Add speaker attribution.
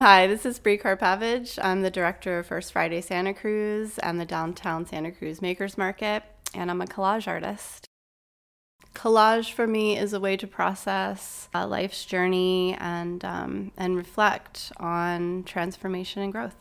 Speaker 1: Hi, this is Bree Karpavage. I'm the director of First Friday Santa Cruz and the downtown Santa Cruz Makers Market, and I'm a collage artist. Collage for me is a way to process uh, life's journey and um, and reflect on transformation and growth.